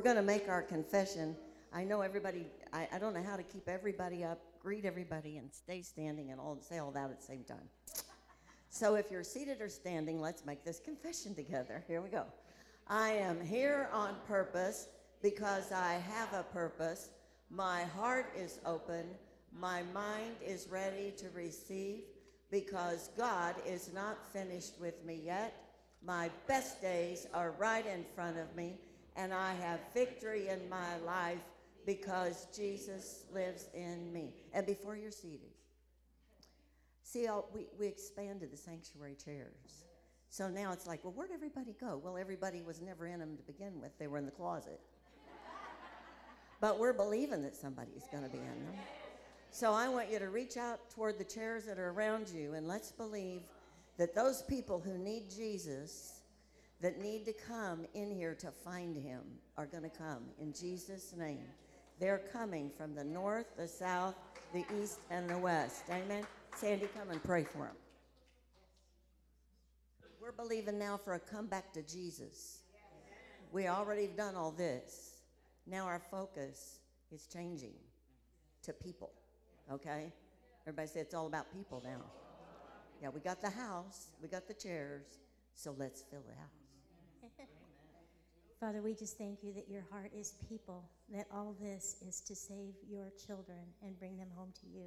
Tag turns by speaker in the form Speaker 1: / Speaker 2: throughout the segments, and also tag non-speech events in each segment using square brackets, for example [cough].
Speaker 1: we're going to make our confession. I know everybody, I, I don't know how to keep everybody up, greet everybody, and stay standing and all, say all that at the same time. So if you're seated or standing, let's make this confession together. Here we go. I am here on purpose because I have a purpose. My heart is open. My mind is ready to receive because God is not finished with me yet. My best days are right in front of me, and I have victory in my life because Jesus lives in me. And before you're seated, see, we, we expanded the sanctuary chairs. So now it's like, well, where'd everybody go? Well, everybody was never in them to begin with, they were in the closet. but we're believing that somebody's going to be in them. So I want you to reach out toward the chairs that are around you and let's believe that those people who need Jesus, that need to come in here to find him, are going to come in Jesus' name. They're coming from the north, the south, the east, and the west. Amen. Sandy, come and pray for them. We're believing now for a comeback to Jesus. We already have done all this. Now our focus is changing to people. Okay? Everybody say it's all about people now. Yeah, we got the house, we got the chairs, so let's fill the house.
Speaker 2: Father, we just thank you that your heart is people, that all this is to save your children and bring them home to you.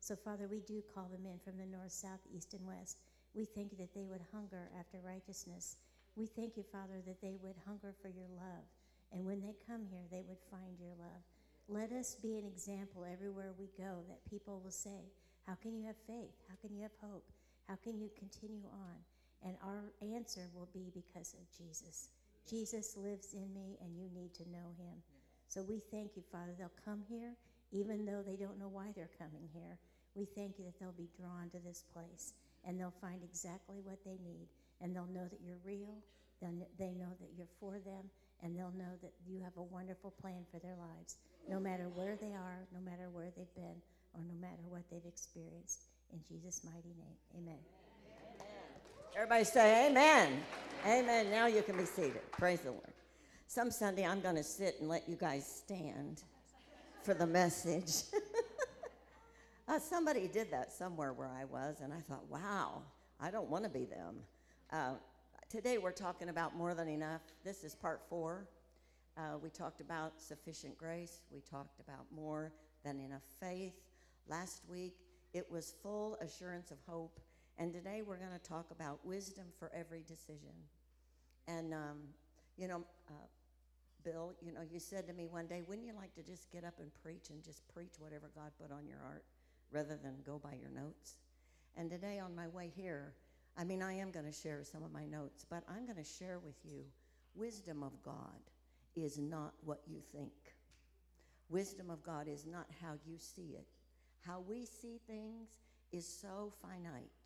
Speaker 2: So, Father, we do call them in from the north, south, east, and west. We thank you that they would hunger after righteousness. We thank you, Father, that they would hunger for your love. And when they come here, they would find your love. Let us be an example everywhere we go that people will say, How can you have faith? How can you have hope? How can you continue on? And our answer will be because of Jesus. Jesus lives in me, and you need to know him. So we thank you, Father. They'll come here, even though they don't know why they're coming here. We thank you that they'll be drawn to this place, and they'll find exactly what they need, and they'll know that you're real. They'll, they know that you're for them, and they'll know that you have a wonderful plan for their lives, no matter where they are, no matter where they've been, or no matter what they've experienced. In Jesus' mighty name, amen.
Speaker 1: Everybody say amen. Amen. Now you can be seated. Praise the Lord. Some Sunday I'm going to sit and let you guys stand for the message. [laughs] uh, somebody did that somewhere where I was, and I thought, wow, I don't want to be them. Uh, today we're talking about more than enough. This is part four. Uh, we talked about sufficient grace. We talked about more than enough faith. Last week it was full assurance of hope. And today we're going to talk about wisdom for every decision. And, um, you know, uh, Bill, you know, you said to me one day, wouldn't you like to just get up and preach and just preach whatever God put on your heart rather than go by your notes? And today on my way here, I mean, I am going to share some of my notes, but I'm going to share with you wisdom of God is not what you think. Wisdom of God is not how you see it. How we see things is so finite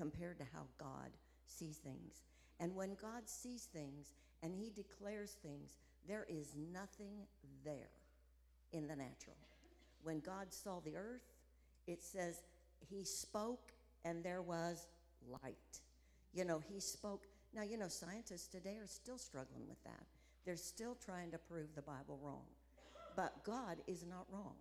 Speaker 1: compared to how God sees things. And when God sees things and He declares things, there is nothing there in the natural. When God saw the earth, it says He spoke and there was light. You know, He spoke. Now, you know, scientists today are still struggling with that. They're still trying to prove the Bible wrong. But God is not wrong.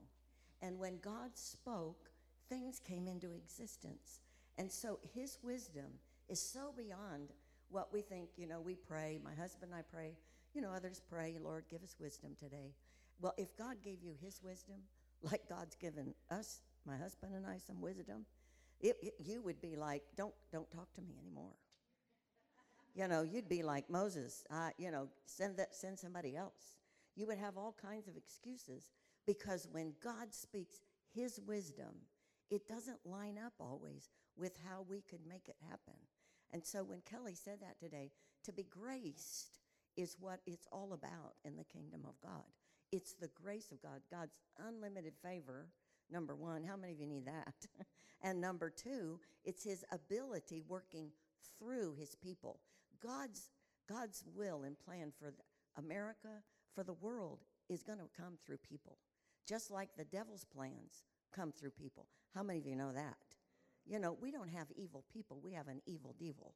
Speaker 1: And when God spoke, things came into existence. And so his wisdom is so beyond what we think. You know, we pray, my husband and I pray, you know, others pray, Lord, give us wisdom today. Well, if God gave you his wisdom, like God's given us, my husband and I, some wisdom, it, it, you would be like, don't, don't talk to me anymore. You know, you'd be like Moses, uh, you know, send, that, send somebody else. You would have all kinds of excuses because when God speaks his wisdom, it doesn't line up always with how we could make it happen. And so when Kelly said that today, to be graced is what it's all about in the kingdom of God. It's the grace of God, God's unlimited favor. Number one, how many of you need that? [laughs] and number two, it's his ability working through his people. God's God's will and plan for America, for the world, is going to come through people. Just like the devil's plans come through people. How many of you know that? You know, we don't have evil people, we have an evil devil.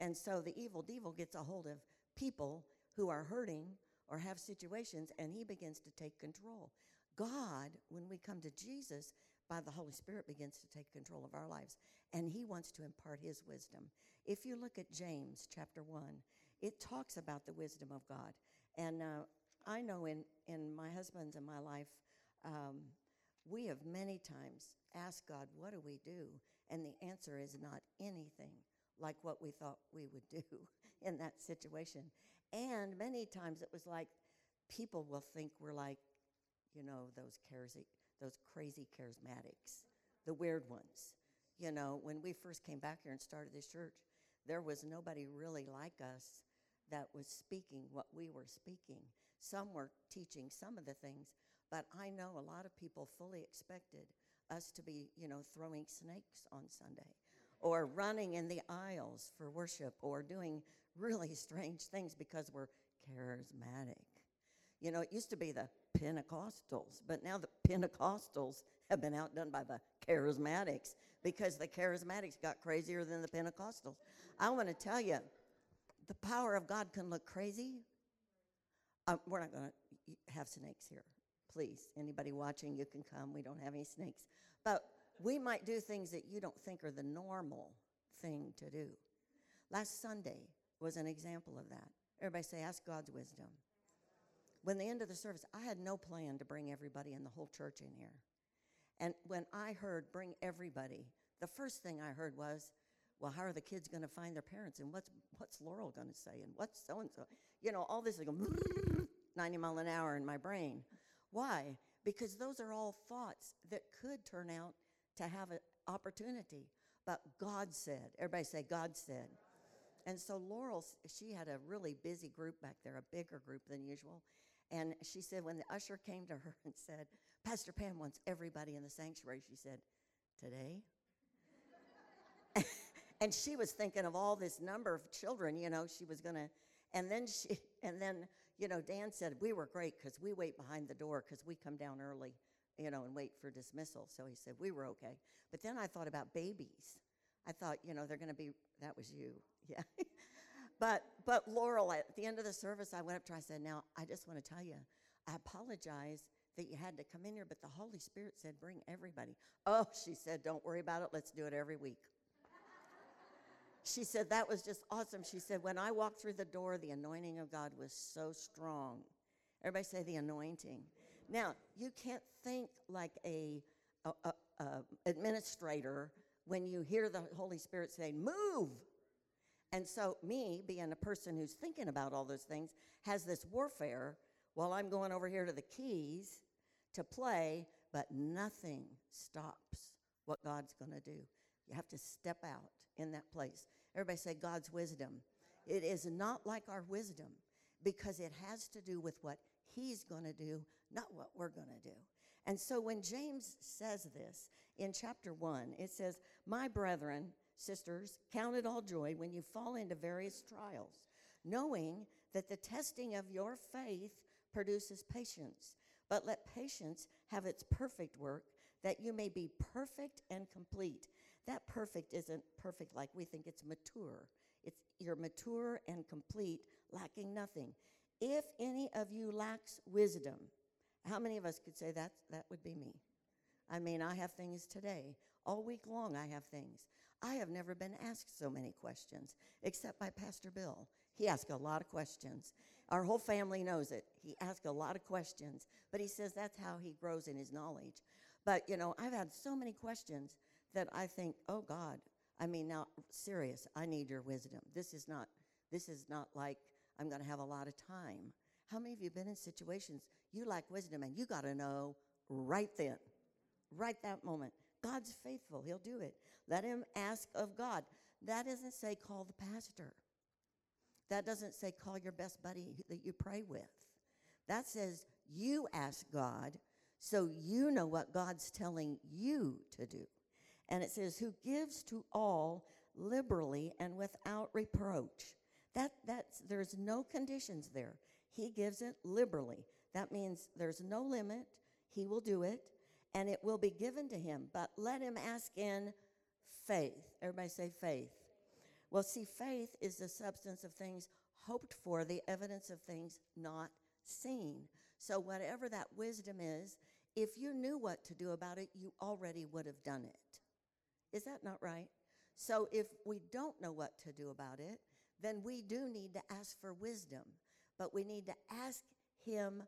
Speaker 1: And so the evil devil gets a hold of people who are hurting or have situations, and He begins to take control. God, when we come to Jesus, by the Holy Spirit begins to take control of our lives, and He wants to impart His wisdom. If you look at James chapter 1, it talks about the wisdom of God. And uh, I know in, in my husband's and my life, um, we have many times asked God, What do we do? And the answer is not anything like what we thought we would do [laughs] in that situation. And many times it was like people will think we're like, you know, those crazy, those crazy charismatics, the weird ones. You know, when we first came back here and started this church, there was nobody really like us that was speaking what we were speaking. Some were teaching some of the things, but I know a lot of people fully expected us to be, you know, throwing snakes on Sunday or running in the aisles for worship or doing really strange things because we're charismatic. You know, it used to be the Pentecostals, but now the Pentecostals have been outdone by the charismatics because the charismatics got crazier than the Pentecostals. I want to tell you, the power of God can look crazy. Uh, we're not going to have snakes here. Please, anybody watching, you can come. We don't have any snakes. But we might do things that you don't think are the normal thing to do. Last Sunday was an example of that. Everybody say, ask God's wisdom. When the end of the service, I had no plan to bring everybody in the whole church in here. And when I heard bring everybody, the first thing I heard was, well, how are the kids going to find their parents? And what's, what's Laurel going to say? And what's so and so? You know, all this is going [laughs] 90 mile an hour in my brain. Why? Because those are all thoughts that could turn out to have an opportunity. But God said, everybody say, God said. And so Laurel, she had a really busy group back there, a bigger group than usual. And she said, when the usher came to her [laughs] and said, Pastor Pam wants everybody in the sanctuary, she said, Today? [laughs] and she was thinking of all this number of children, you know, she was going to. And then she, and then, you know, Dan said, We were great because we wait behind the door because we come down early, you know, and wait for dismissal. So he said, We were okay. But then I thought about babies. I thought, you know, they're going to be, that was you. [laughs] Yeah. but, but Laurel, at the end of the service, I went up to her, I said, Now, I just want to tell you, I apologize that you had to come in here, but the Holy Spirit said, Bring everybody. Oh, she said, Don't worry about it. Let's do it every week. She said, That was just awesome. She said, When I walked through the door, the anointing of God was so strong. Everybody say the anointing. Now, you can't think like a, a, a, a administrator when you hear the Holy Spirit say, Move. And so, me, being a person who's thinking about all those things, has this warfare while I'm going over here to the keys to play, but nothing stops what God's going to do. You have to step out in that place. Everybody say, God's wisdom. It is not like our wisdom because it has to do with what He's going to do, not what we're going to do. And so when James says this in chapter 1, it says, My brethren, sisters, count it all joy when you fall into various trials, knowing that the testing of your faith produces patience. But let patience have its perfect work, that you may be perfect and complete. That perfect isn't perfect like we think it's mature. It's you're mature and complete, lacking nothing. If any of you lacks wisdom, how many of us could say that that would be me? I mean, I have things today. All week long I have things. I have never been asked so many questions, except by Pastor Bill. He asks a lot of questions. Our whole family knows it. He asks a lot of questions, but he says that's how he grows in his knowledge. But, you know, I've had so many questions that I think, oh God, I mean, now, serious, I need your wisdom. This is not, this is not like I'm going to have a lot of time. How many of you been in situations you lack wisdom and you got to know right then, right that moment? God's faithful. He'll do it. Let him ask of God. That doesn't say call the pastor. That doesn't say call your best buddy that you pray with. That says you ask God so you know what God's telling you to do. And it says, who gives to all liberally and without reproach. That, that's, there's no conditions there. He gives it liberally. That means there's no limit. He will do it, and it will be given to him. But let him ask in faith. Everybody say faith. Well, see, faith is the substance of things hoped for, the evidence of things not seen. So, whatever that wisdom is, if you knew what to do about it, you already would have done it. Is that not right? So, if we don't know what to do about it, then we do need to ask for wisdom. But we need to ask Him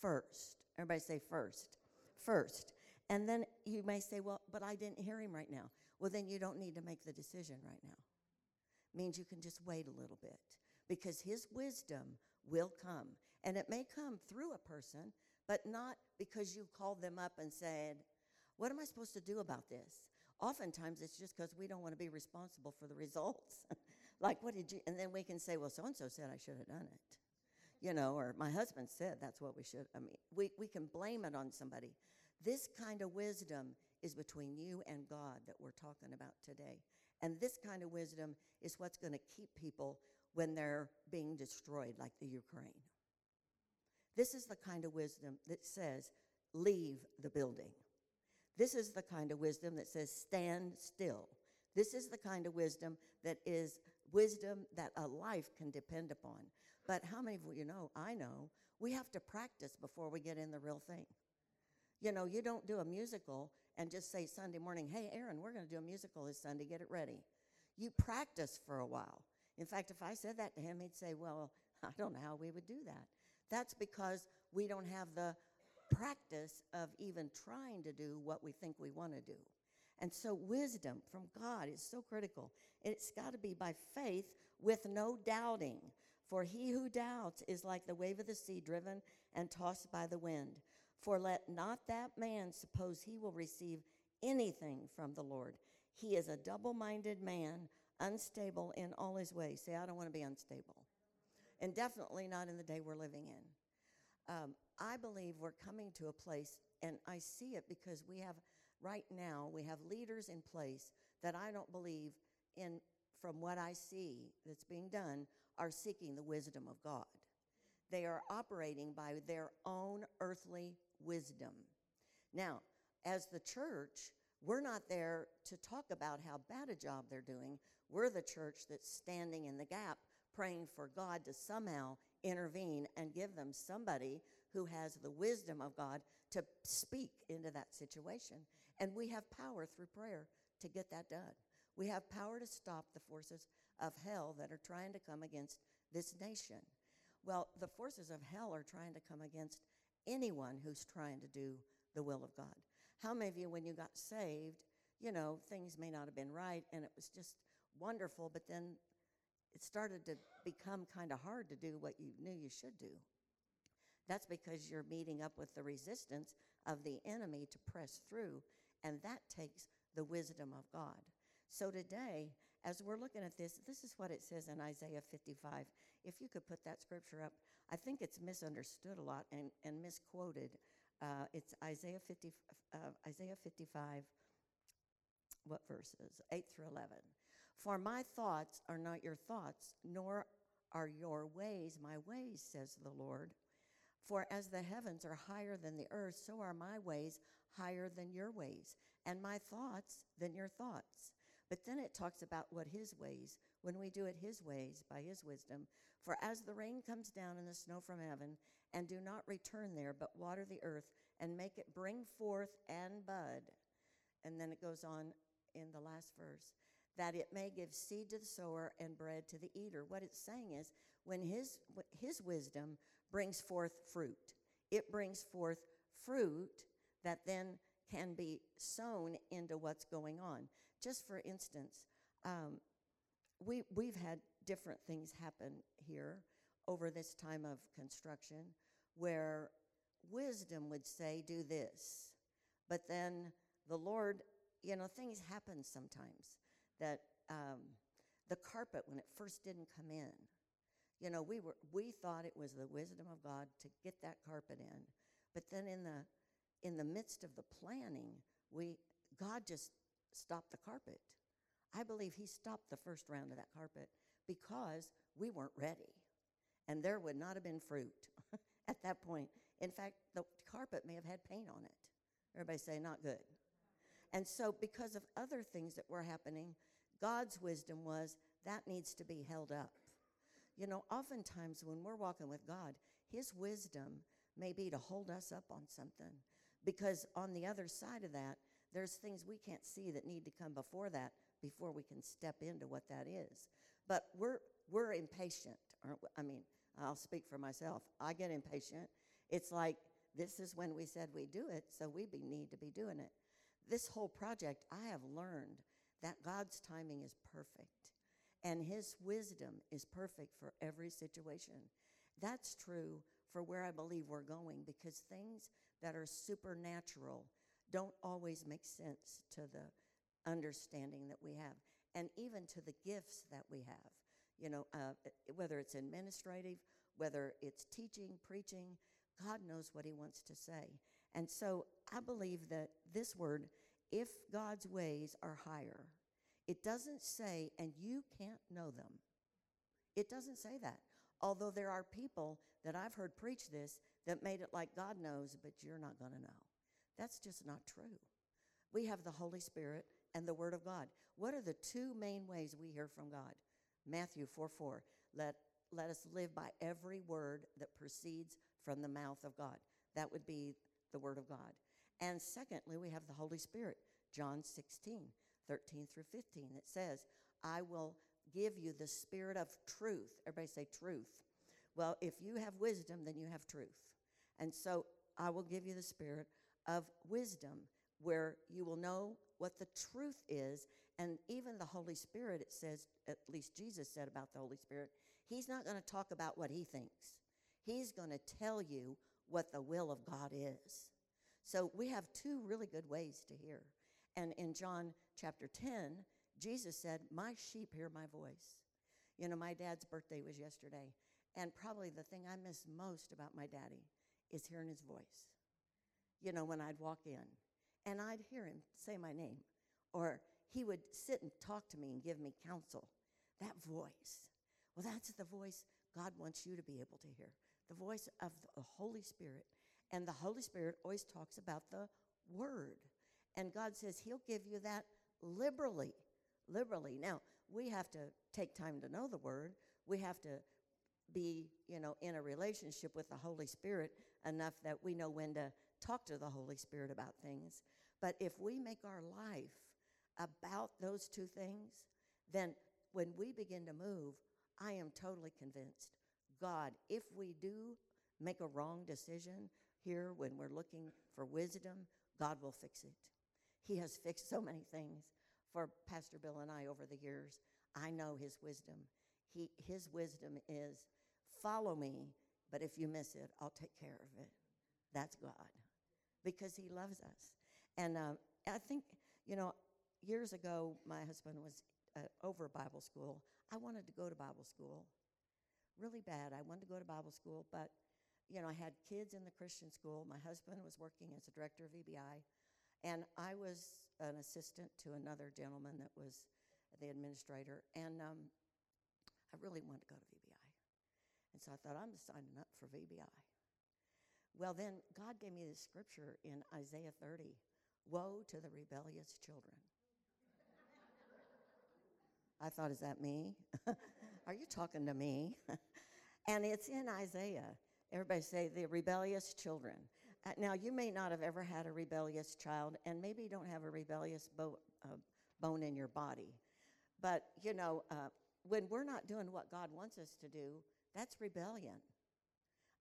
Speaker 1: first. Everybody say first. First. And then you may say, well, but I didn't hear Him right now. Well, then you don't need to make the decision right now. Means you can just wait a little bit because His wisdom will come. And it may come through a person, but not because you called them up and said, What am I supposed to do about this? Oftentimes it's just because we don't want to be responsible for the results. [laughs] like, what did you, and then we can say, Well, so and so said I should have done it. You know, or my husband said that's what we should. I mean, we, we can blame it on somebody. This kind of wisdom is between you and God that we're talking about today. And this kind of wisdom is what's going to keep people when they're being destroyed, like the Ukraine. This is the kind of wisdom that says, leave the building. This is the kind of wisdom that says, stand still. This is the kind of wisdom that is wisdom that a life can depend upon. But how many of you know, I know, we have to practice before we get in the real thing. You know, you don't do a musical and just say Sunday morning, hey, Aaron, we're going to do a musical this Sunday, get it ready. You practice for a while. In fact, if I said that to him, he'd say, well, [laughs] I don't know how we would do that. That's because we don't have the practice of even trying to do what we think we want to do. And so, wisdom from God is so critical. It's got to be by faith with no doubting. For he who doubts is like the wave of the sea driven and tossed by the wind. For let not that man suppose he will receive anything from the Lord. He is a double minded man, unstable in all his ways. Say, I don't want to be unstable and definitely not in the day we're living in. Um, I believe we're coming to a place, and I see it because we have, right now, we have leaders in place that I don't believe, in, from what I see that's being done, are seeking the wisdom of God. They are operating by their own earthly wisdom. Now, as the church, we're not there to talk about how bad a job they're doing. We're the church that's standing in the gap praying for God to somehow intervene and give them somebody who has the wisdom of God to speak into that situation. And we have power through prayer to get that done. We have power to stop the forces of hell that are trying to come against this nation. Well, the forces of hell are trying to come against anyone who's trying to do the will of God. How many of you, when you got saved, you know, things may not have been right and it was just wonderful, but then it started to become kind of hard to do what you knew you should do. That's because you're meeting up with the resistance of the enemy to press through, and that takes the wisdom of God. So today, as we're looking at this, this is what it says in Isaiah 55. If you could put that scripture up, I think it's misunderstood a lot and, and misquoted. Uh, it's Isaiah 50, uh, Isaiah 55, what verses? 8 through 11. For my thoughts are not your thoughts, nor are your ways my ways, says the Lord. For as the heavens are higher than the earth, so are my ways higher than your ways, and my thoughts than your thoughts. But then it talks about what his ways, when we do it his ways, by his wisdom. For as the rain comes down and the snow from heaven, and do not return there, but water the earth, and make it bring forth and bud. And then it goes on in the last verse that it may give seed to the sower and bread to the eater. What it's saying is, when his, his wisdom brings forth fruit, it brings forth fruit that then can be sown into what's going on. Just for instance, um, we, we've had different things happen here over this time of construction where wisdom would say, do this. But then the Lord, you know, things happen sometimes that um, the carpet, when it first didn't come in, you know, we, were, we thought it was the wisdom of God to get that carpet in. But then in the, in the midst of the planning, we, God just stopped the carpet. I believe He stopped the first round of that carpet because we weren't ready. And there would not have been fruit [laughs] at that point. In fact, the carpet may have had paint on it. Everybody say, not good. And so, because of other things that were happening, God's wisdom was that needs to be held up. You know, oftentimes when we're walking with God, His wisdom may be to hold us up on something. Because on the other side of that, there's things we can't see that need to come before that before we can step into what that is. But we're, we're impatient. Aren't we? I mean, I'll speak for myself. I get impatient. It's like this is when we said we do it, so we be, need to be doing it. This whole project, I have learned that God's timing is perfect and His wisdom is perfect for every situation. That's true for where I believe we're going because things that are supernatural don't always make sense to the understanding that we have and even to the gifts that we have. You know, uh, whether it's administrative, whether it's teaching, preaching, God knows what He wants to say. And so I believe that this word, if God's ways are higher, it doesn't say, and you can't know them. It doesn't say that. Although there are people that I've heard preach this that made it like God knows, but you're not going to know. That's just not true. We have the Holy Spirit and the Word of God. What are the two main ways we hear from God? Matthew 4 4. Let, let us live by every word that proceeds from the mouth of God. That would be the Word of God. And secondly, we have the Holy Spirit. John 16, 13 through 15. It says, I will give you the spirit of truth. Everybody say truth. Well, if you have wisdom, then you have truth. And so I will give you the spirit of wisdom where you will know what the truth is. And even the Holy Spirit, it says, at least Jesus said about the Holy Spirit, He's not going to talk about what He thinks. He's going to tell you what the will of God is. So we have two really good ways to hear. And in John chapter 10, Jesus said, My sheep hear my voice. You know, my dad's birthday was yesterday. And probably the thing I miss most about my daddy is hearing his voice. You know, when I'd walk in and I'd hear him say my name, or he would sit and talk to me and give me counsel. That voice. Well, that's the voice God wants you to be able to hear the voice of the Holy Spirit. And the Holy Spirit always talks about the Word. And God says He'll give you that liberally. Liberally. Now, we have to take time to know the Word. We have to be, you know, in a relationship with the Holy Spirit enough that we know when to talk to the Holy Spirit about things. But if we make our life about those two things, then when we begin to move, I am totally convinced God, if we do make a wrong decision here when we're looking for wisdom, God will fix it. He has fixed so many things for Pastor Bill and I over the years. I know his wisdom. He, his wisdom is follow me, but if you miss it, I'll take care of it. That's God because he loves us. And um, I think, you know, years ago, my husband was uh, over Bible school. I wanted to go to Bible school really bad. I wanted to go to Bible school, but, you know, I had kids in the Christian school. My husband was working as a director of VBI. And I was an assistant to another gentleman that was the administrator. And um, I really wanted to go to VBI. And so I thought, I'm signing up for VBI. Well, then God gave me this scripture in Isaiah 30 Woe to the rebellious children. I thought, is that me? [laughs] Are you talking to me? [laughs] and it's in Isaiah. Everybody say, the rebellious children. Uh, now, you may not have ever had a rebellious child, and maybe you don't have a rebellious bo- uh, bone in your body. But, you know, uh, when we're not doing what God wants us to do, that's rebellion.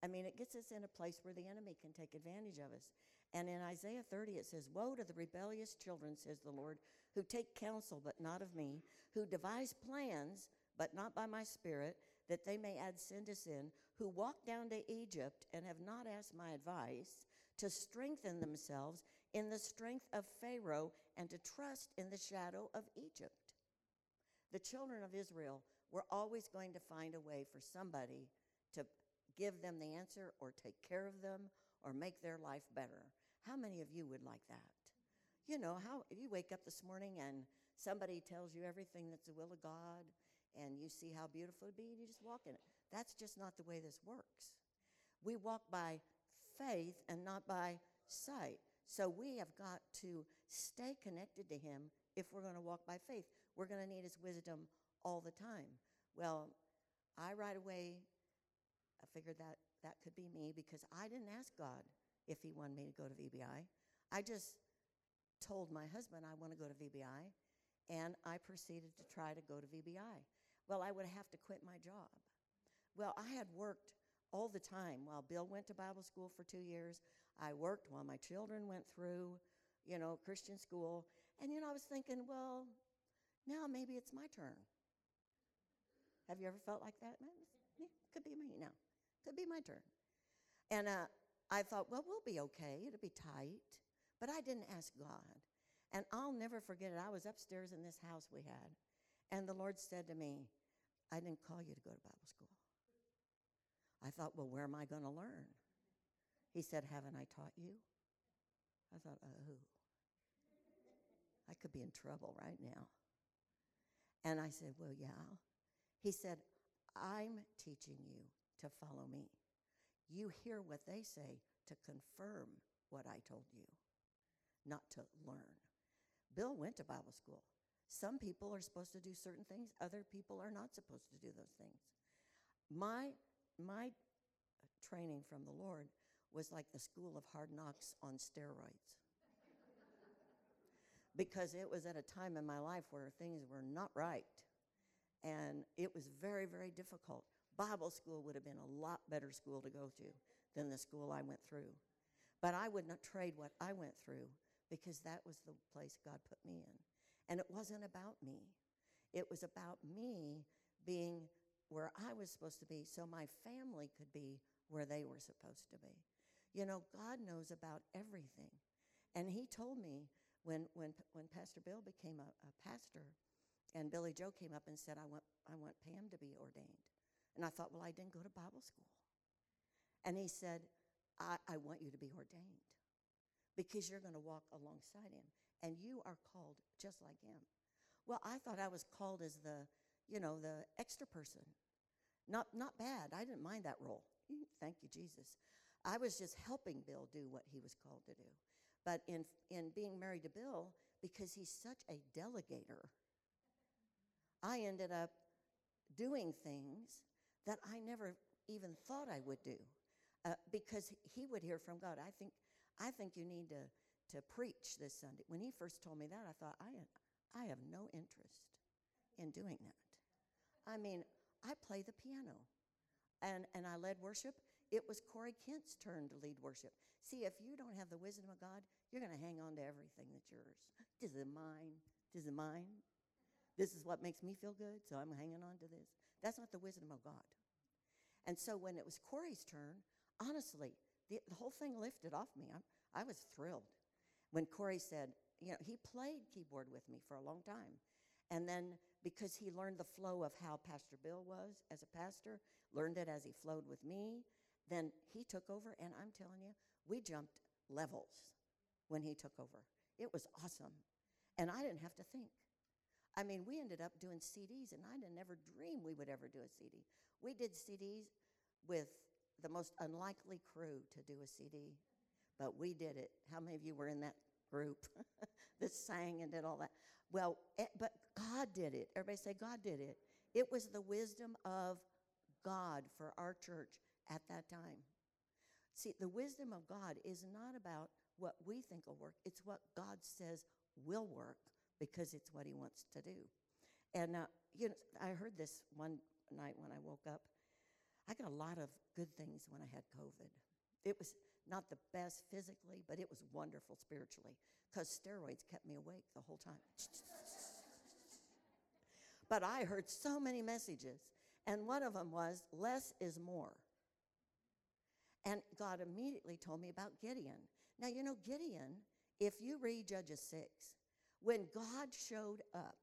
Speaker 1: I mean, it gets us in a place where the enemy can take advantage of us. And in Isaiah 30, it says, Woe to the rebellious children, says the Lord, who take counsel, but not of me, who devise plans, but not by my spirit, that they may add sin to sin, who walk down to Egypt and have not asked my advice, to strengthen themselves in the strength of Pharaoh and to trust in the shadow of Egypt. The children of Israel were always going to find a way for somebody to give them the answer or take care of them or make their life better. How many of you would like that? You know, how if you wake up this morning and somebody tells you everything that's the will of God and you see how beautiful it would be and you just walk in it. That's just not the way this works. We walk by faith and not by sight. So we have got to stay connected to Him if we're going to walk by faith. We're going to need His wisdom all the time. Well, I right away I figured that that could be me because I didn't ask God if He wanted me to go to VBI. I just told my husband I want to go to VBI, and I proceeded to try to go to VBI. Well, I would have to quit my job. Well, I had worked all the time while Bill went to Bible school for two years. I worked while my children went through, you know, Christian school. And, you know, I was thinking, well, now maybe it's my turn. Have you ever felt like that? Could be me now. Could be my turn. And uh, I thought, well, we'll be okay. It'll be tight. But I didn't ask God. And I'll never forget it. I was upstairs in this house we had. And the Lord said to me, I didn't call you to go to Bible school. I thought, well, where am I going to learn? He said, Haven't I taught you? I thought, oh, I could be in trouble right now. And I said, Well, yeah. He said, I'm teaching you to follow me. You hear what they say to confirm what I told you, not to learn. Bill went to Bible school. Some people are supposed to do certain things, other people are not supposed to do those things. My, my training from the Lord was like the school of hard knocks on steroids. because it was at a time in my life where things were not right. And it was very, very difficult. Bible school would have been a lot better school to go to than the school I went through. But I would not trade what I went through because that was the place God put me in. And it wasn't about me, it was about me being where I was supposed to be so my family could be where they were supposed to be. You know, God knows about everything. And He told me when, when, when Pastor Bill became a, a pastor and Billy Joe came up and said, I want, I want Pam to be ordained. And I thought, well, I didn't go to Bible school. And he said, I, I want you to be ordained because you're going to walk alongside him and you are called just like him. Well, I thought I was called as the, you know, the extra person. Not, not bad. I didn't mind that role. Thank you, Jesus. I was just helping Bill do what he was called to do. But in, in being married to Bill, because he's such a delegator, I ended up doing things that I never even thought I would do uh, because he would hear from God. I think, I think you need to, to preach this Sunday. When he first told me that, I thought, I, I have no interest in doing that. I mean, I play the piano and, and I led worship. It was Corey Kent's turn to lead worship. See, if you don't have the wisdom of God, you're going to hang on to everything that's yours. This is mine. This is mine. This is what makes me feel good, so I'm hanging on to this. That's not the wisdom of God. And so when it was Corey's turn, honestly, the, the whole thing lifted off me. I'm, I was thrilled when Corey said, you know, he played keyboard with me for a long time. And then because he learned the flow of how Pastor Bill was as a pastor, learned it as he flowed with me, then he took over. And I'm telling you, we jumped levels when he took over. It was awesome. And I didn't have to think. I mean, we ended up doing CDs, and I didn't ever dream we would ever do a CD. We did CDs with the most unlikely crew to do a CD, but we did it. How many of you were in that group [laughs] that sang and did all that? Well, it, eh, but God did it. Everybody say, God did it. It was the wisdom of God for our church at that time. See, the wisdom of God is not about what we think will work, it's what God says will work because it's what he wants to do. And uh, you know, I heard this one night when I woke up. I got a lot of good things when I had COVID. It was not the best physically, but it was wonderful spiritually because steroids kept me awake the whole time. [laughs] but I heard so many messages, and one of them was less is more. And God immediately told me about Gideon. Now, you know, Gideon, if you read Judges 6, when God showed up,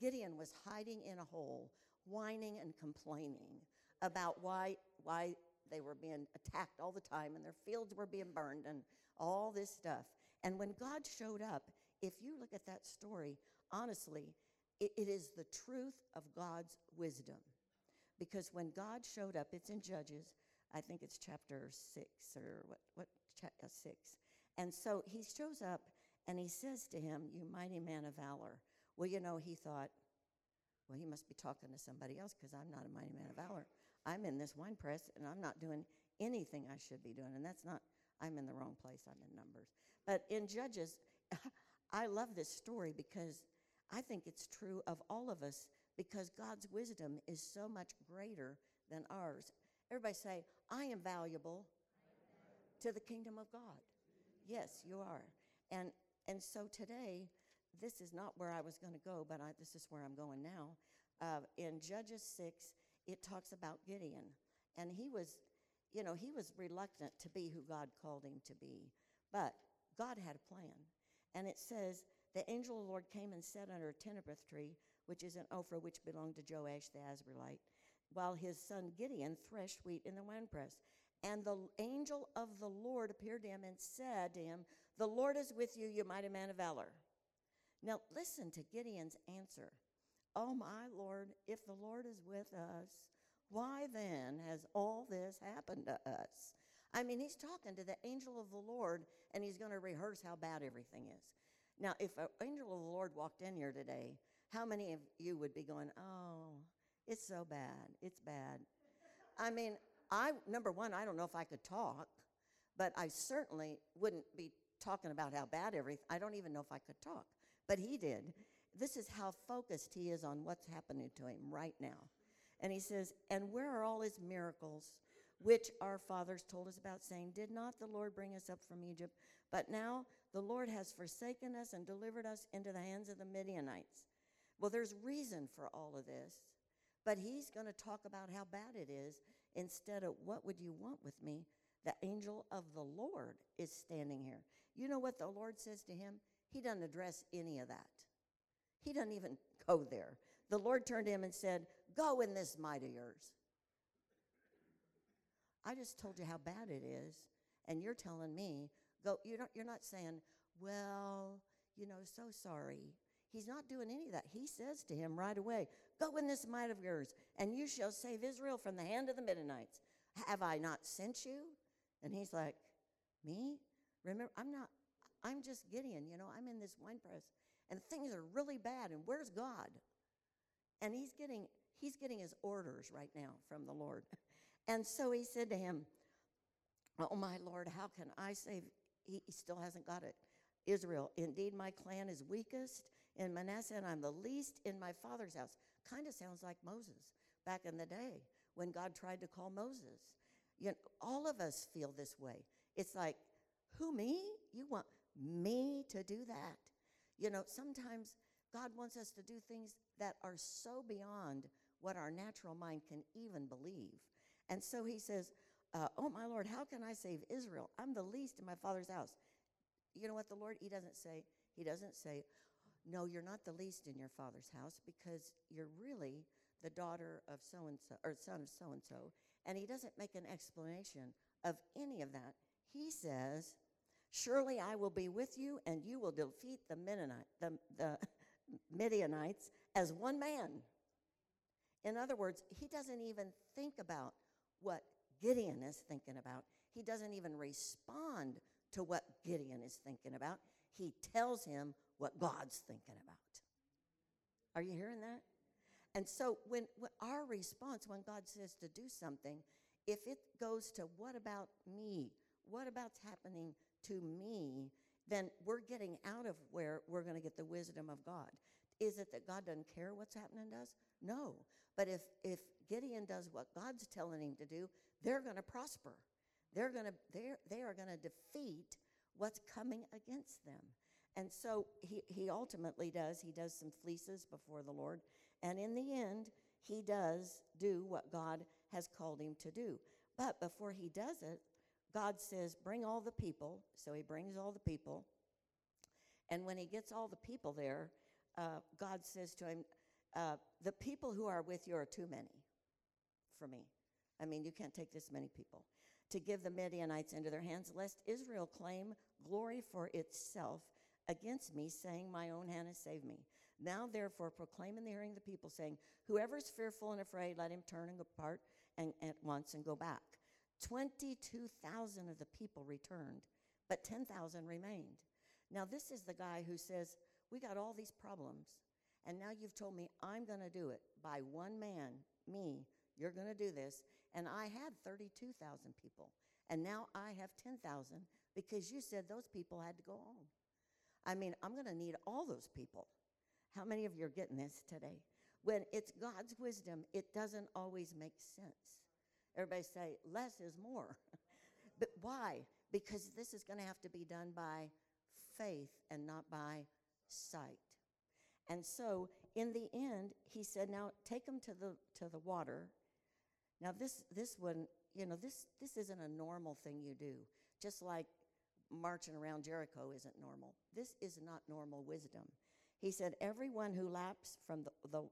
Speaker 1: Gideon was hiding in a hole, whining and complaining about why, why they were being attacked all the time and their fields were being burned and all this stuff. And when God showed up, if you look at that story, honestly, it, it is the truth of God's wisdom. Because when God showed up, it's in Judges, I think it's chapter six or what, what, cha- uh, six. And so he shows up and he says to him, You mighty man of valor. Well, you know, he thought, Well, he must be talking to somebody else because I'm not a mighty man of valor. I'm in this wine press and I'm not doing anything I should be doing. And that's not, I'm in the wrong place, I'm in Numbers. But in Judges, [laughs] I love this story because I think it's true of all of us because God's wisdom is so much greater than ours. Everybody say, I am valuable to the kingdom of God. Yes, you are. And and so today, this is not where I was going to go, but I, this is where I'm going now. Uh, in Judges six, it talks about Gideon, and he was, you know, he was reluctant to be who God called him to be, but God had a plan, and it says the angel of the Lord came and sat under a terebinth tree, which is an Ophrah, which belonged to Joash the Azraelite, while his son Gideon threshed wheat in the winepress. And the angel of the Lord appeared to him and said to him, The Lord is with you, you mighty man of valor. Now, listen to Gideon's answer. Oh, my Lord, if the Lord is with us, why then has all this happened to us? I mean, he's talking to the angel of the Lord, and he's going to rehearse how bad everything is. Now, if an angel of the Lord walked in here today, how many of you would be going, Oh, it's so bad, it's bad? I mean, I number one, I don't know if I could talk, but I certainly wouldn't be talking about how bad everything. I don't even know if I could talk, but he did. This is how focused he is on what's happening to him right now. And he says, "And where are all his miracles which our fathers told us about saying, did not the Lord bring us up from Egypt? But now the Lord has forsaken us and delivered us into the hands of the Midianites." Well, there's reason for all of this. But he's going to talk about how bad it is instead of what would you want with me? The angel of the Lord is standing here. You know what the Lord says to him? He doesn't address any of that. He doesn't even go there. The Lord turned to him and said, Go in this might of yours. I just told you how bad it is, and you're telling me, you're not, you're not saying, well, you know, so sorry. He's not doing any of that. He says to him right away, Go in this might of yours, and you shall save Israel from the hand of the Midianites. Have I not sent you? And he's like, Me? Remember, I'm not, I'm just Gideon, you know, I'm in this wine press, and things are really bad, and where's God? And he's getting, he's getting his orders right now from the Lord. [laughs] And so he said to him, Oh, my Lord, how can I save? He, still hasn't got it. Israel, indeed, my clan is weakest in Manasseh, and I'm the least in my father's house. Kind of sounds like Moses back in the day when God tried to call Moses. You know, all of us feel this way. It's like, who, me? You want me to do that? You know, sometimes God wants us to do things that are so beyond what our natural mind can even believe. And so he says, uh, Oh, my Lord, how can I save Israel? I'm the least in my father's house. You know what, the Lord, he doesn't say, he doesn't say, No, you're not the least in your father's house because you're really the daughter of so and so, or son of so and so. And he doesn't make an explanation of any of that. He says, Surely I will be with you, and you will defeat the, Midianite, the, the [laughs] Midianites as one man. In other words, he doesn't even think about what Gideon is thinking about. He doesn't even respond to what Gideon is thinking about. He tells him what God's thinking about. Are you hearing that? And so, when, when our response, when God says to do something, if it goes to what about me? What about's happening to me? Then we're getting out of where we're going to get the wisdom of God. Is it that God doesn't care what's happening to us? No. But if, if Gideon does what God's telling him to do, they're going to prosper. They're going to they're, they are going to defeat what's coming against them. And so he, he ultimately does. He does some fleeces before the Lord. And in the end, he does do what God has called him to do. But before he does it, God says, Bring all the people. So he brings all the people. And when he gets all the people there, uh, God says to him, uh, The people who are with you are too many for me. I mean, you can't take this many people. To give the Midianites into their hands, lest Israel claim glory for itself against me, saying, My own hand has saved me. Now, therefore, proclaim in the hearing of the people, saying, Whoever is fearful and afraid, let him turn and depart and, at once and go back. 22,000 of the people returned, but 10,000 remained. Now, this is the guy who says, We got all these problems, and now you've told me I'm going to do it by one man, me. You're going to do this. And I had 32,000 people. And now I have 10,000 because you said those people had to go home. I mean, I'm going to need all those people. How many of you are getting this today? When it's God's wisdom, it doesn't always make sense. Everybody say, less is more. [laughs] but why? Because this is going to have to be done by faith and not by sight. And so, in the end, he said, "Now take them to the to the water." Now, this this one, you know, this this isn't a normal thing you do. Just like marching around Jericho isn't normal. This is not normal wisdom. He said, "Everyone who laps from the, the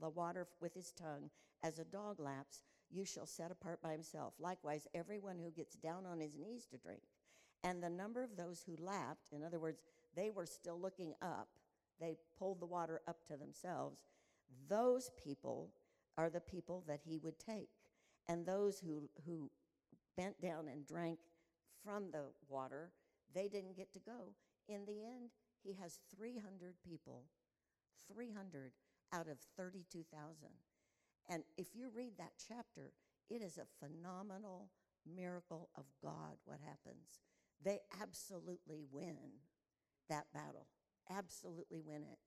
Speaker 1: the water with his tongue, as a dog laps, you shall set apart by himself. Likewise, everyone who gets down on his knees to drink. And the number of those who lapped, in other words, they were still looking up, they pulled the water up to themselves. Those people are the people that he would take. And those who, who bent down and drank from the water, they didn't get to go. In the end, he has 300 people, 300 out of 32,000. And if you read that chapter, it is a phenomenal miracle of God what happens. They absolutely win that battle, absolutely win it.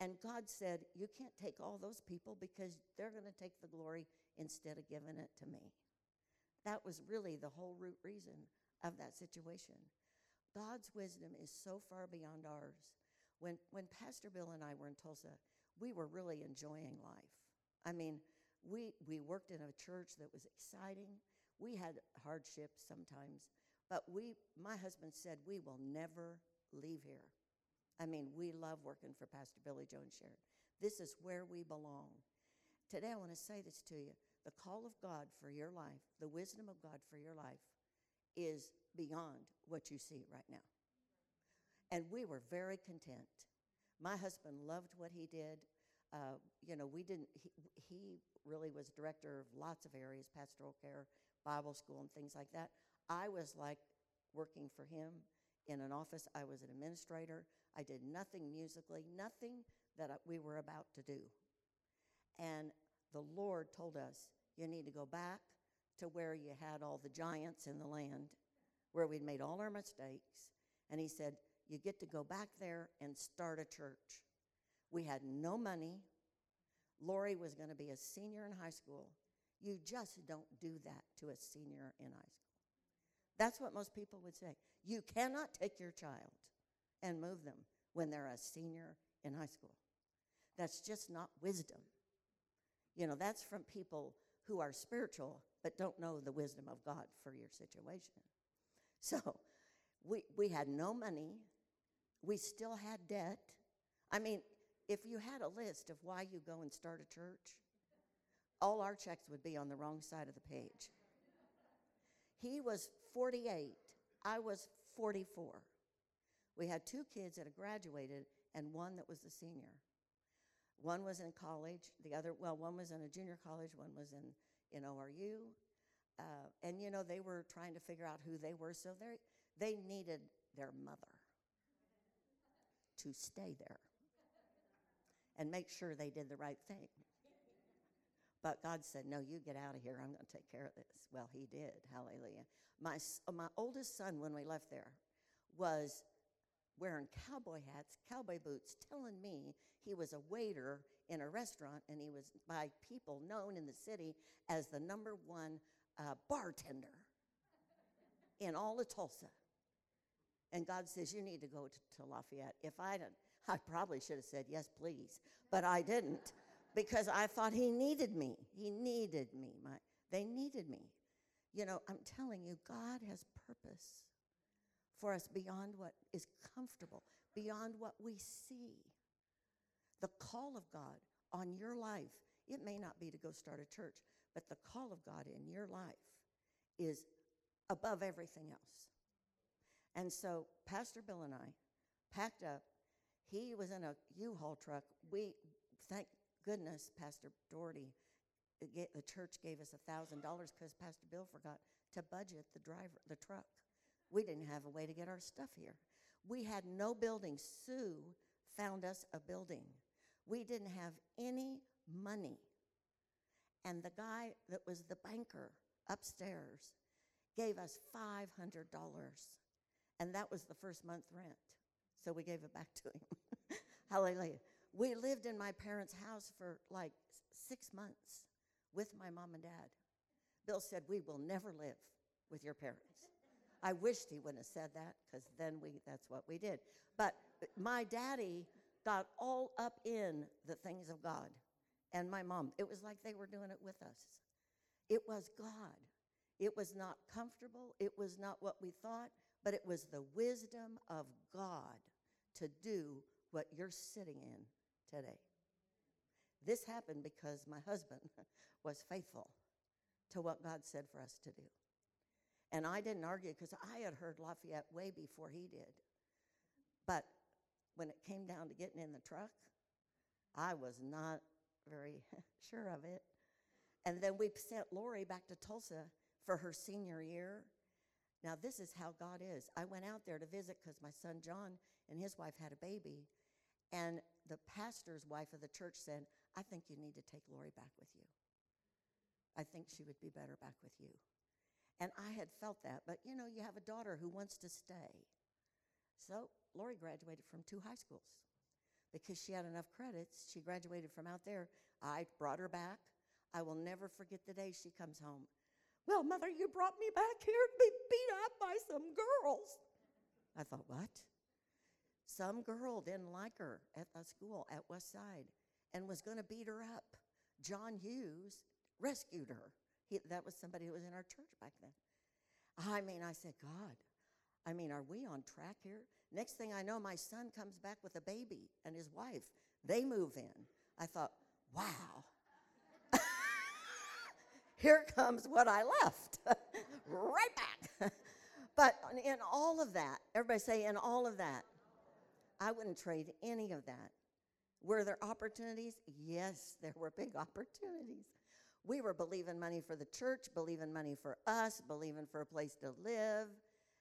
Speaker 1: And God said, You can't take all those people because they're going to take the glory instead of giving it to me. That was really the whole root reason of that situation. God's wisdom is so far beyond ours. When, when Pastor Bill and I were in Tulsa, we were really enjoying life. I mean, we, we worked in a church that was exciting. We had hardships sometimes, but we, my husband said, we will never leave here. I mean, we love working for Pastor Billy Joe and Sharon. This is where we belong. Today, I want to say this to you. The call of God for your life, the wisdom of God for your life, is beyond what you see right now. And we were very content. My husband loved what he did. Uh, you know, we didn't, he, he really was director of lots of areas pastoral care, Bible school, and things like that. I was like working for him in an office. I was an administrator. I did nothing musically, nothing that we were about to do. And the Lord told us, you need to go back to where you had all the giants in the land, where we'd made all our mistakes. And He said, you get to go back there and start a church. We had no money. Lori was going to be a senior in high school. You just don't do that to a senior in high school. That's what most people would say. You cannot take your child and move them when they're a senior in high school. That's just not wisdom. You know, that's from people who are spiritual but don't know the wisdom of God for your situation. [laughs] So we, we had no money. We still had debt. I mean, if you had a list of why you go and start a church, all our checks would be on the wrong side of the page. He was 48, I was 44. We had two kids that had graduated and one that was a senior. One was in college, the other, well, one was in a junior college, one was in, in ORU. Uh, and, you know, they were trying to figure out who they were, so they they needed their mother to stay there and make sure they did the right thing. But God said, No, you get out of here. I'm going to take care of this. Well, He did. Hallelujah. My, my oldest son, when we left there, was wearing cowboy hats, cowboy boots, telling me he was a waiter in a restaurant and he was by people known in the city as the number one uh, bartender in all of Tulsa. And God says, You need to go to, to Lafayette. If I didn't, I probably should have said, Yes, please. But I didn't because I thought He needed me. He needed me. My, they needed me. You know, I'm telling you, God has purpose for us beyond what is comfortable, beyond what we see. The call of God on your life, it may not be to go start a church, but the call of God in your life is above everything else. And so Pastor Bill and I packed up. He was in a U-Haul truck. We, thank goodness, Pastor Daugherty, uh, the church gave us a thousand dollars because Pastor Bill forgot to budget the driver, the truck. We didn't have a way to get our stuff here. We had no building. Sue found us a building. We didn't have any money. And the guy that was the banker upstairs gave us $500. And that was the first month rent. So we gave it back to him. [laughs] Hallelujah. We lived in my parents' house for like six months with my mom and dad. Bill said, We will never live with your parents. I wished he wouldn't have said that because then we that's what we did. But my daddy got all up in the things of God and my mom. It was like they were doing it with us. It was God. It was not comfortable, it was not what we thought, but it was the wisdom of God to do what you're sitting in today. This happened because my husband [laughs] was faithful to what God said for us to do. And I didn't argue because I had heard Lafayette way before he did. But when it came down to getting in the truck, I was not very [laughs] sure of it. And then we sent Lori back to Tulsa for her senior year. Now, this is how God is. I went out there to visit because my son John and his wife had a baby. And the pastor's wife of the church said, I think you need to take Lori back with you. I think she would be better back with you. And I had felt that, but you know, you have a daughter who wants to stay. So Lori graduated from two high schools because she had enough credits. She graduated from out there. I brought her back. I will never forget the day she comes home. Well, mother, you brought me back here to be beat up by some girls. I thought, what? Some girl didn't like her at the school at West Side and was going to beat her up. John Hughes rescued her. He, that was somebody who was in our church back then. I mean, I said, God, I mean, are we on track here? Next thing I know, my son comes back with a baby and his wife. They move in. I thought, wow. [laughs] here comes what I left. [laughs] right back. [laughs] but in all of that, everybody say, in all of that, I wouldn't trade any of that. Were there opportunities? Yes, there were big opportunities. We were believing money for the church, believing money for us, believing for a place to live.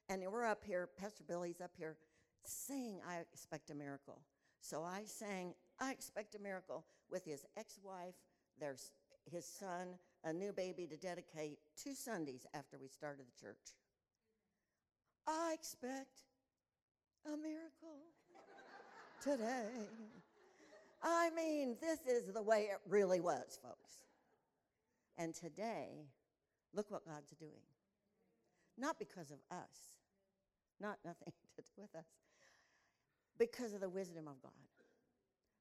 Speaker 1: And we're up here, Pastor Billy's up here saying, I expect a miracle. So I sang, I expect a miracle with his ex wife, there's his son, a new baby to dedicate two Sundays after we started the church. I expect a miracle today. I mean, this is the way it really was, folks. And today, look what God's doing. Not because of us, not nothing [laughs] to do with us, because of the wisdom of God.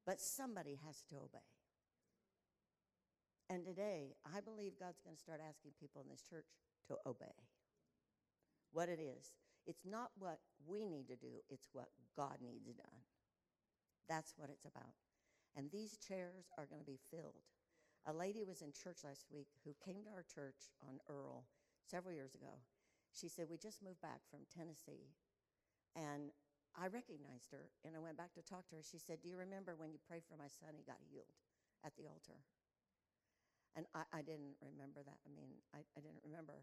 Speaker 1: But somebody has to obey. And today, I believe God's going to start asking people in this church to obey. What it is. It's not what we need to do, it's what God needs done. That's what it's about. And these chairs are going to be filled. A lady was in church last week who came to our church on Earl several years ago. She said, We just moved back from Tennessee. And I recognized her and I went back to talk to her. She said, Do you remember when you prayed for my son? He got healed at the altar. And I, I didn't remember that. I mean, I, I didn't remember.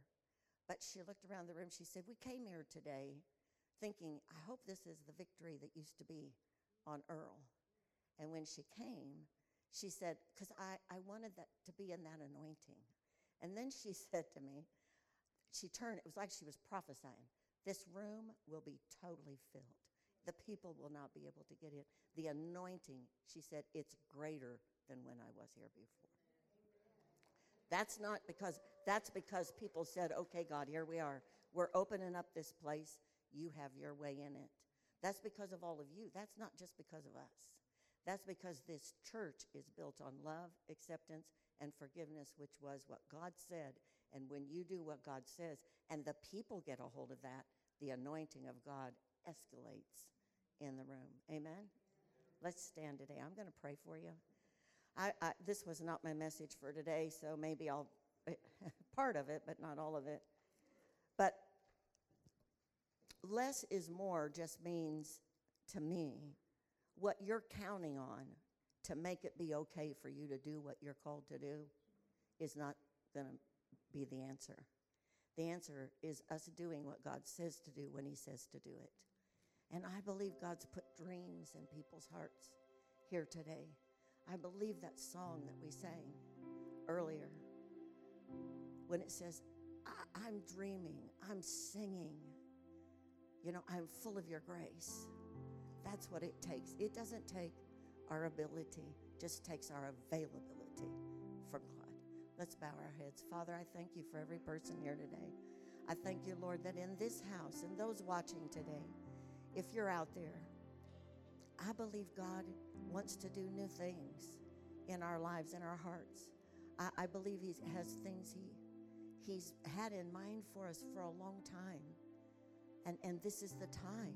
Speaker 1: But she looked around the room. She said, We came here today thinking, I hope this is the victory that used to be on Earl. And when she came, she said, because I, I wanted that to be in that anointing. And then she [laughs] said to me, she turned, it was like she was prophesying. This room will be totally filled. The people will not be able to get in. The anointing, she said, it's greater than when I was here before. That's not because, that's because people said, okay, God, here we are. We're opening up this place. You have your way in it. That's because of all of you. That's not just because of us. That's because this church is built on love, acceptance, and forgiveness, which was what God said. And when you do what God says, and the people get a hold of that, the anointing of God escalates in the room. Amen? Let's stand today. I'm going to pray for you. I, I, this was not my message for today, so maybe I'll [laughs] part of it, but not all of it. But less is more just means to me what you're counting on to make it be okay for you to do what you're called to do is not going to be the answer. The answer is us doing what God says to do when He says to do it. And I believe God's put dreams in people's hearts here today. I believe that song that we sang earlier when it says, I- am dreaming, I'm singing, you know, I'm full of your grace. That's what it takes. It doesn't take our ability, just takes our availability from God. Let's bow our heads. Father, I thank you for every person here today. I thank you, Lord, that in this house and those watching today, if you're out there, I believe God wants to do new things in our lives, in our hearts. I, I believe He has things He He's had in mind for us for a long time. And, and this is the time.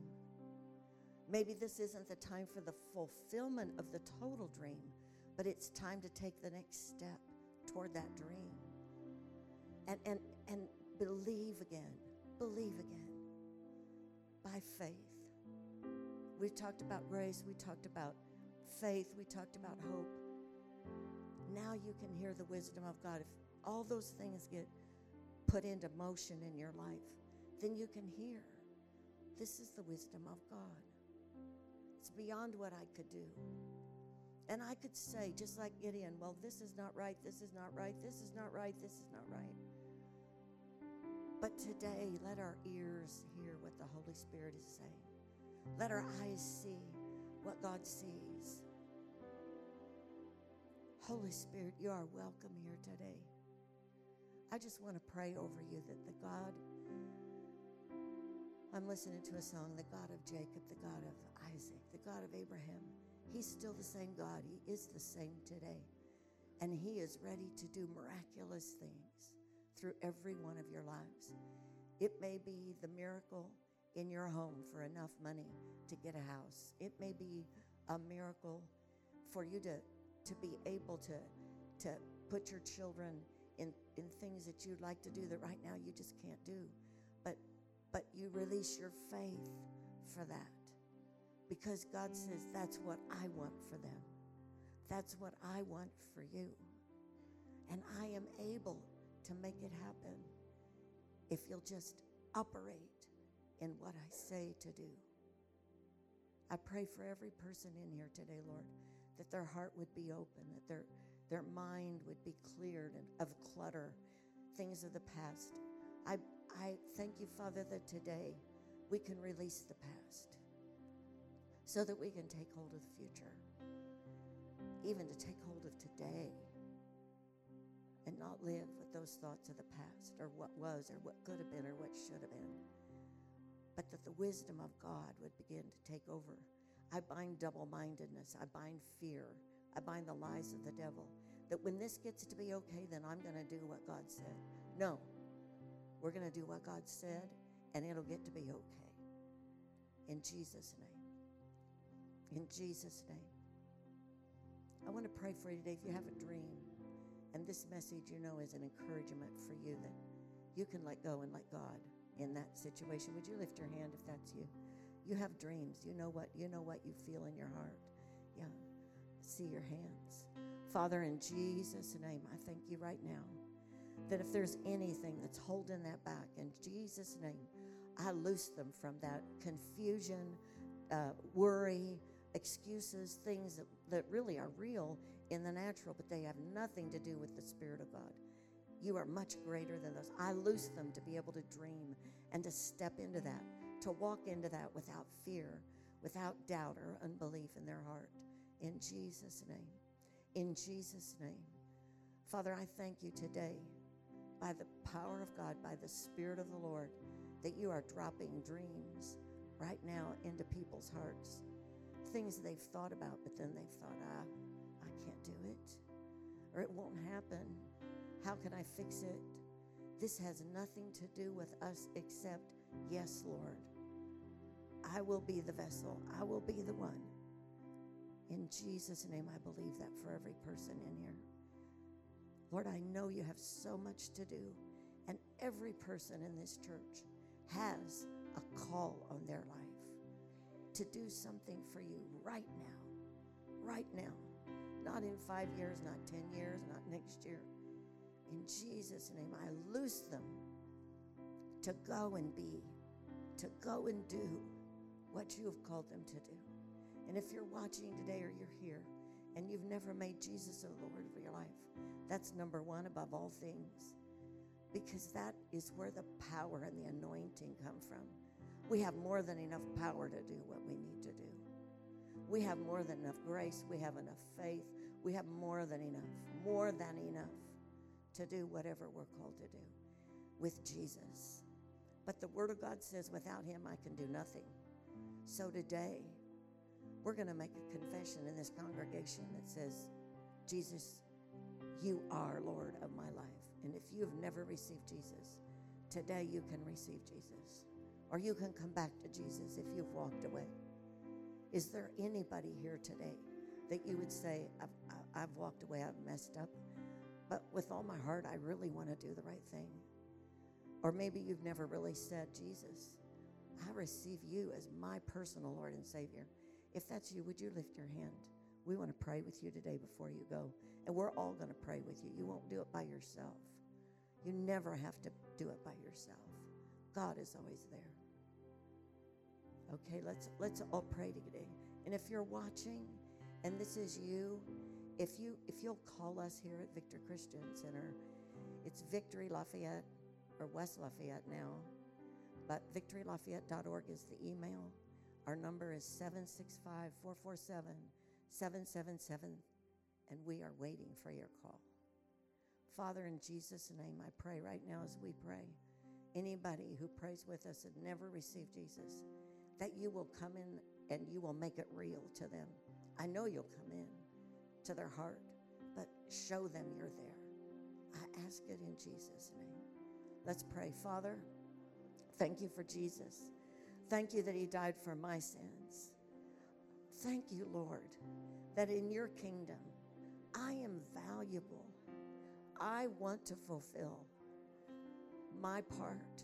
Speaker 1: Maybe this isn't the time for the fulfillment of the total dream, but it's time to take the next step toward that dream. And, and, and believe again, believe again by faith. We talked about grace, we talked about faith, we talked about hope. Now you can hear the wisdom of God. If all those things get put into motion in your life, then you can hear this is the wisdom of God. It's beyond what I could do. And I could say, just like Gideon, well, this is not right, this is not right, this is not right, this is not right. But today, let our ears hear what the Holy Spirit is saying. Let our eyes see what God sees. Holy Spirit, you are welcome here today. I just want to pray over you that the God, I'm listening to a song, the God of Jacob, the God of Isaac, God of Abraham, He's still the same God. He is the same today. And He is ready to do miraculous things through every one of your lives. It may be the miracle in your home for enough money to get a house, it may be a miracle for you to, to be able to, to put your children in, in things that you'd like to do that right now you just can't do. But, but you release your faith for that because God says, That's what I want for them. That's what I want for you. And I am able to make it happen if you'll just operate in what I say to do. I pray for every person in here today, Lord, that their heart would be open, that their, their mind would be cleared of clutter, things of the past. I, I thank you, Father, that today we can release the past so that we can take hold of the future, even to take hold of today and not live with those thoughts of the past or what was or what could have been or what should have been, but that the wisdom of God would begin to take over. I bind double mindedness, I bind fear, I bind the lies of the devil. That when this gets to be okay, then I'm going to do what God said. No, we're going to do what God said, and it'll get to be okay. In Jesus' name. In Jesus' name. I want to pray for you today. If you have a dream, and this message, you know, is an encouragement for you that you can let go and let God in that situation. Would you lift your hand if that's you? You have dreams. You know what you know what you feel in your heart. Yeah. See your hands. Father, in Jesus' name, I thank you right now that if there's anything that's holding that back, in Jesus' name, I loose them from that confusion, uh, worry, excuses, things that, that really are real in the natural, but they have nothing to do with the Spirit of God. You are much greater than those. I loose them to be able to dream and to step into that, to walk into that without fear, without doubt or unbelief in their heart. In Jesus' name. In Jesus' name. Father, I thank you today by the power of God, by the Spirit of the Lord, that you are dropping dreams right now into people's hearts things they've thought about, but then they've thought, ah, I can't do it, or it won't happen. How can I fix it? This has nothing to do with us except, yes, Lord, I will be the vessel, I will be the one. In Jesus' name, I believe that for every person in here. Lord, I know you have so much to do, and every person in this church has a call on their life to do something for you right now. Right now. Not in five years, not 10 years, not next year. In Jesus' name, I loose them to go and be, to go and do what you have called them to do. And if you're watching today or you're here and you've never made Jesus the Lord of your life, that's number one above all things. because that is where the power and the anointing come from. We have more than enough power to do what we need to do. We have more than enough grace. We have enough faith. We have more than enough, more than enough to do whatever we're called to do with Jesus. But the Word of God says, without Him, I can do nothing. So today, we're going to make a confession in this congregation that says, Jesus, you are Lord of my life. And if you have never received Jesus, today you can receive Jesus. Or you can come back to Jesus if you've walked away. Is there anybody here today that you would say, I've, I've walked away, I've messed up, but with all my heart, I really want to do the right thing? Or maybe you've never really said, Jesus, I receive you as my personal Lord and Savior. If that's you, would you lift your hand? We want to pray with you today before you go. And we're all going to pray with you. You won't do it by yourself. You never have to do it by yourself. God is always there. Okay, let's let's all pray today. And if you're watching and this is you, if you if you'll call us here at Victory Christian Center, it's Victory Lafayette or West Lafayette now, but victorylafayette.org is the email. Our number is 765 447 777, and we are waiting for your call. Father, in Jesus' name, I pray right now as we pray. Anybody who prays with us and never received Jesus, that you will come in and you will make it real to them. I know you'll come in to their heart, but show them you're there. I ask it in Jesus' name. Let's pray. Father, thank you for Jesus. Thank you that he died for my sins. Thank you, Lord, that in your kingdom I am valuable. I want to fulfill my part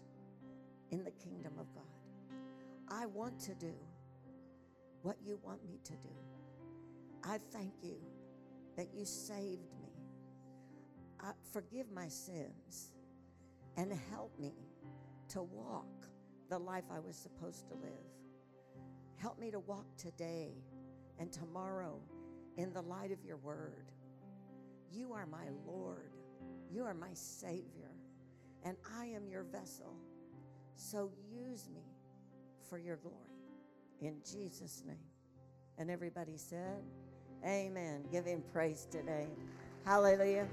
Speaker 1: in the kingdom of God. I want to do what you want me to do. I thank you that you saved me. I, forgive my sins and help me to walk the life I was supposed to live. Help me to walk today and tomorrow in the light of your word. You are my Lord. You are my Savior. And I am your vessel. So use me for your glory. In Jesus' name. And everybody said, Amen. Give him praise today. Hallelujah.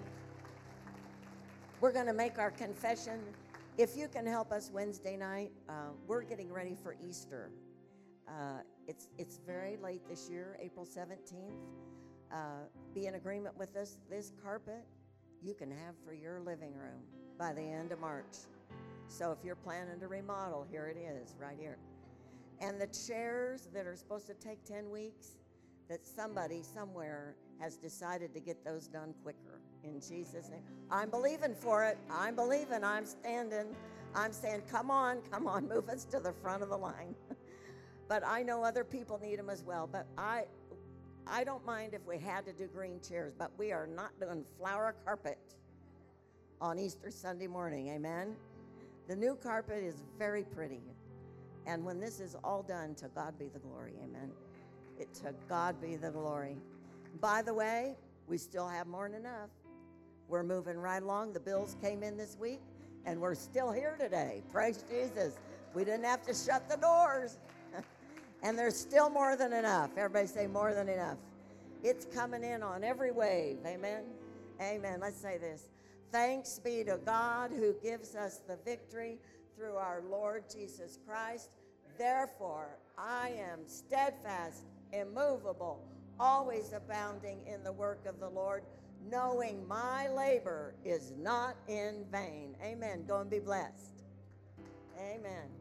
Speaker 1: We're going to make our confession. If you can help us Wednesday night, uh, we're getting ready for Easter. Uh, it's, it's very late this year, April 17th. Uh, be in agreement with us. This carpet you can have for your living room by the end of March. So if you're planning to remodel, here it is, right here. And the chairs that are supposed to take 10 weeks, that somebody somewhere has decided to get those done quicker. In Jesus' name. I'm believing for it. I'm believing. I'm standing. I'm saying, come on, come on, move us to the front of the line. [laughs] but I know other people need them as well. But I, I don't mind if we had to do green chairs, but we are not doing flower carpet on Easter Sunday morning. Amen. The new carpet is very pretty. And when this is all done, to God be the glory. Amen. It to God be the glory. By the way, we still have more than enough. We're moving right along. The bills came in this week, and we're still here today. Praise Jesus. We didn't have to shut the doors. [laughs] and there's still more than enough. Everybody say more than enough. It's coming in on every wave. Amen. Amen. Let's say this. Thanks be to God who gives us the victory through our Lord Jesus Christ. Therefore, I am steadfast, immovable, always abounding in the work of the Lord, knowing my labor is not in vain. Amen. Go and be blessed. Amen.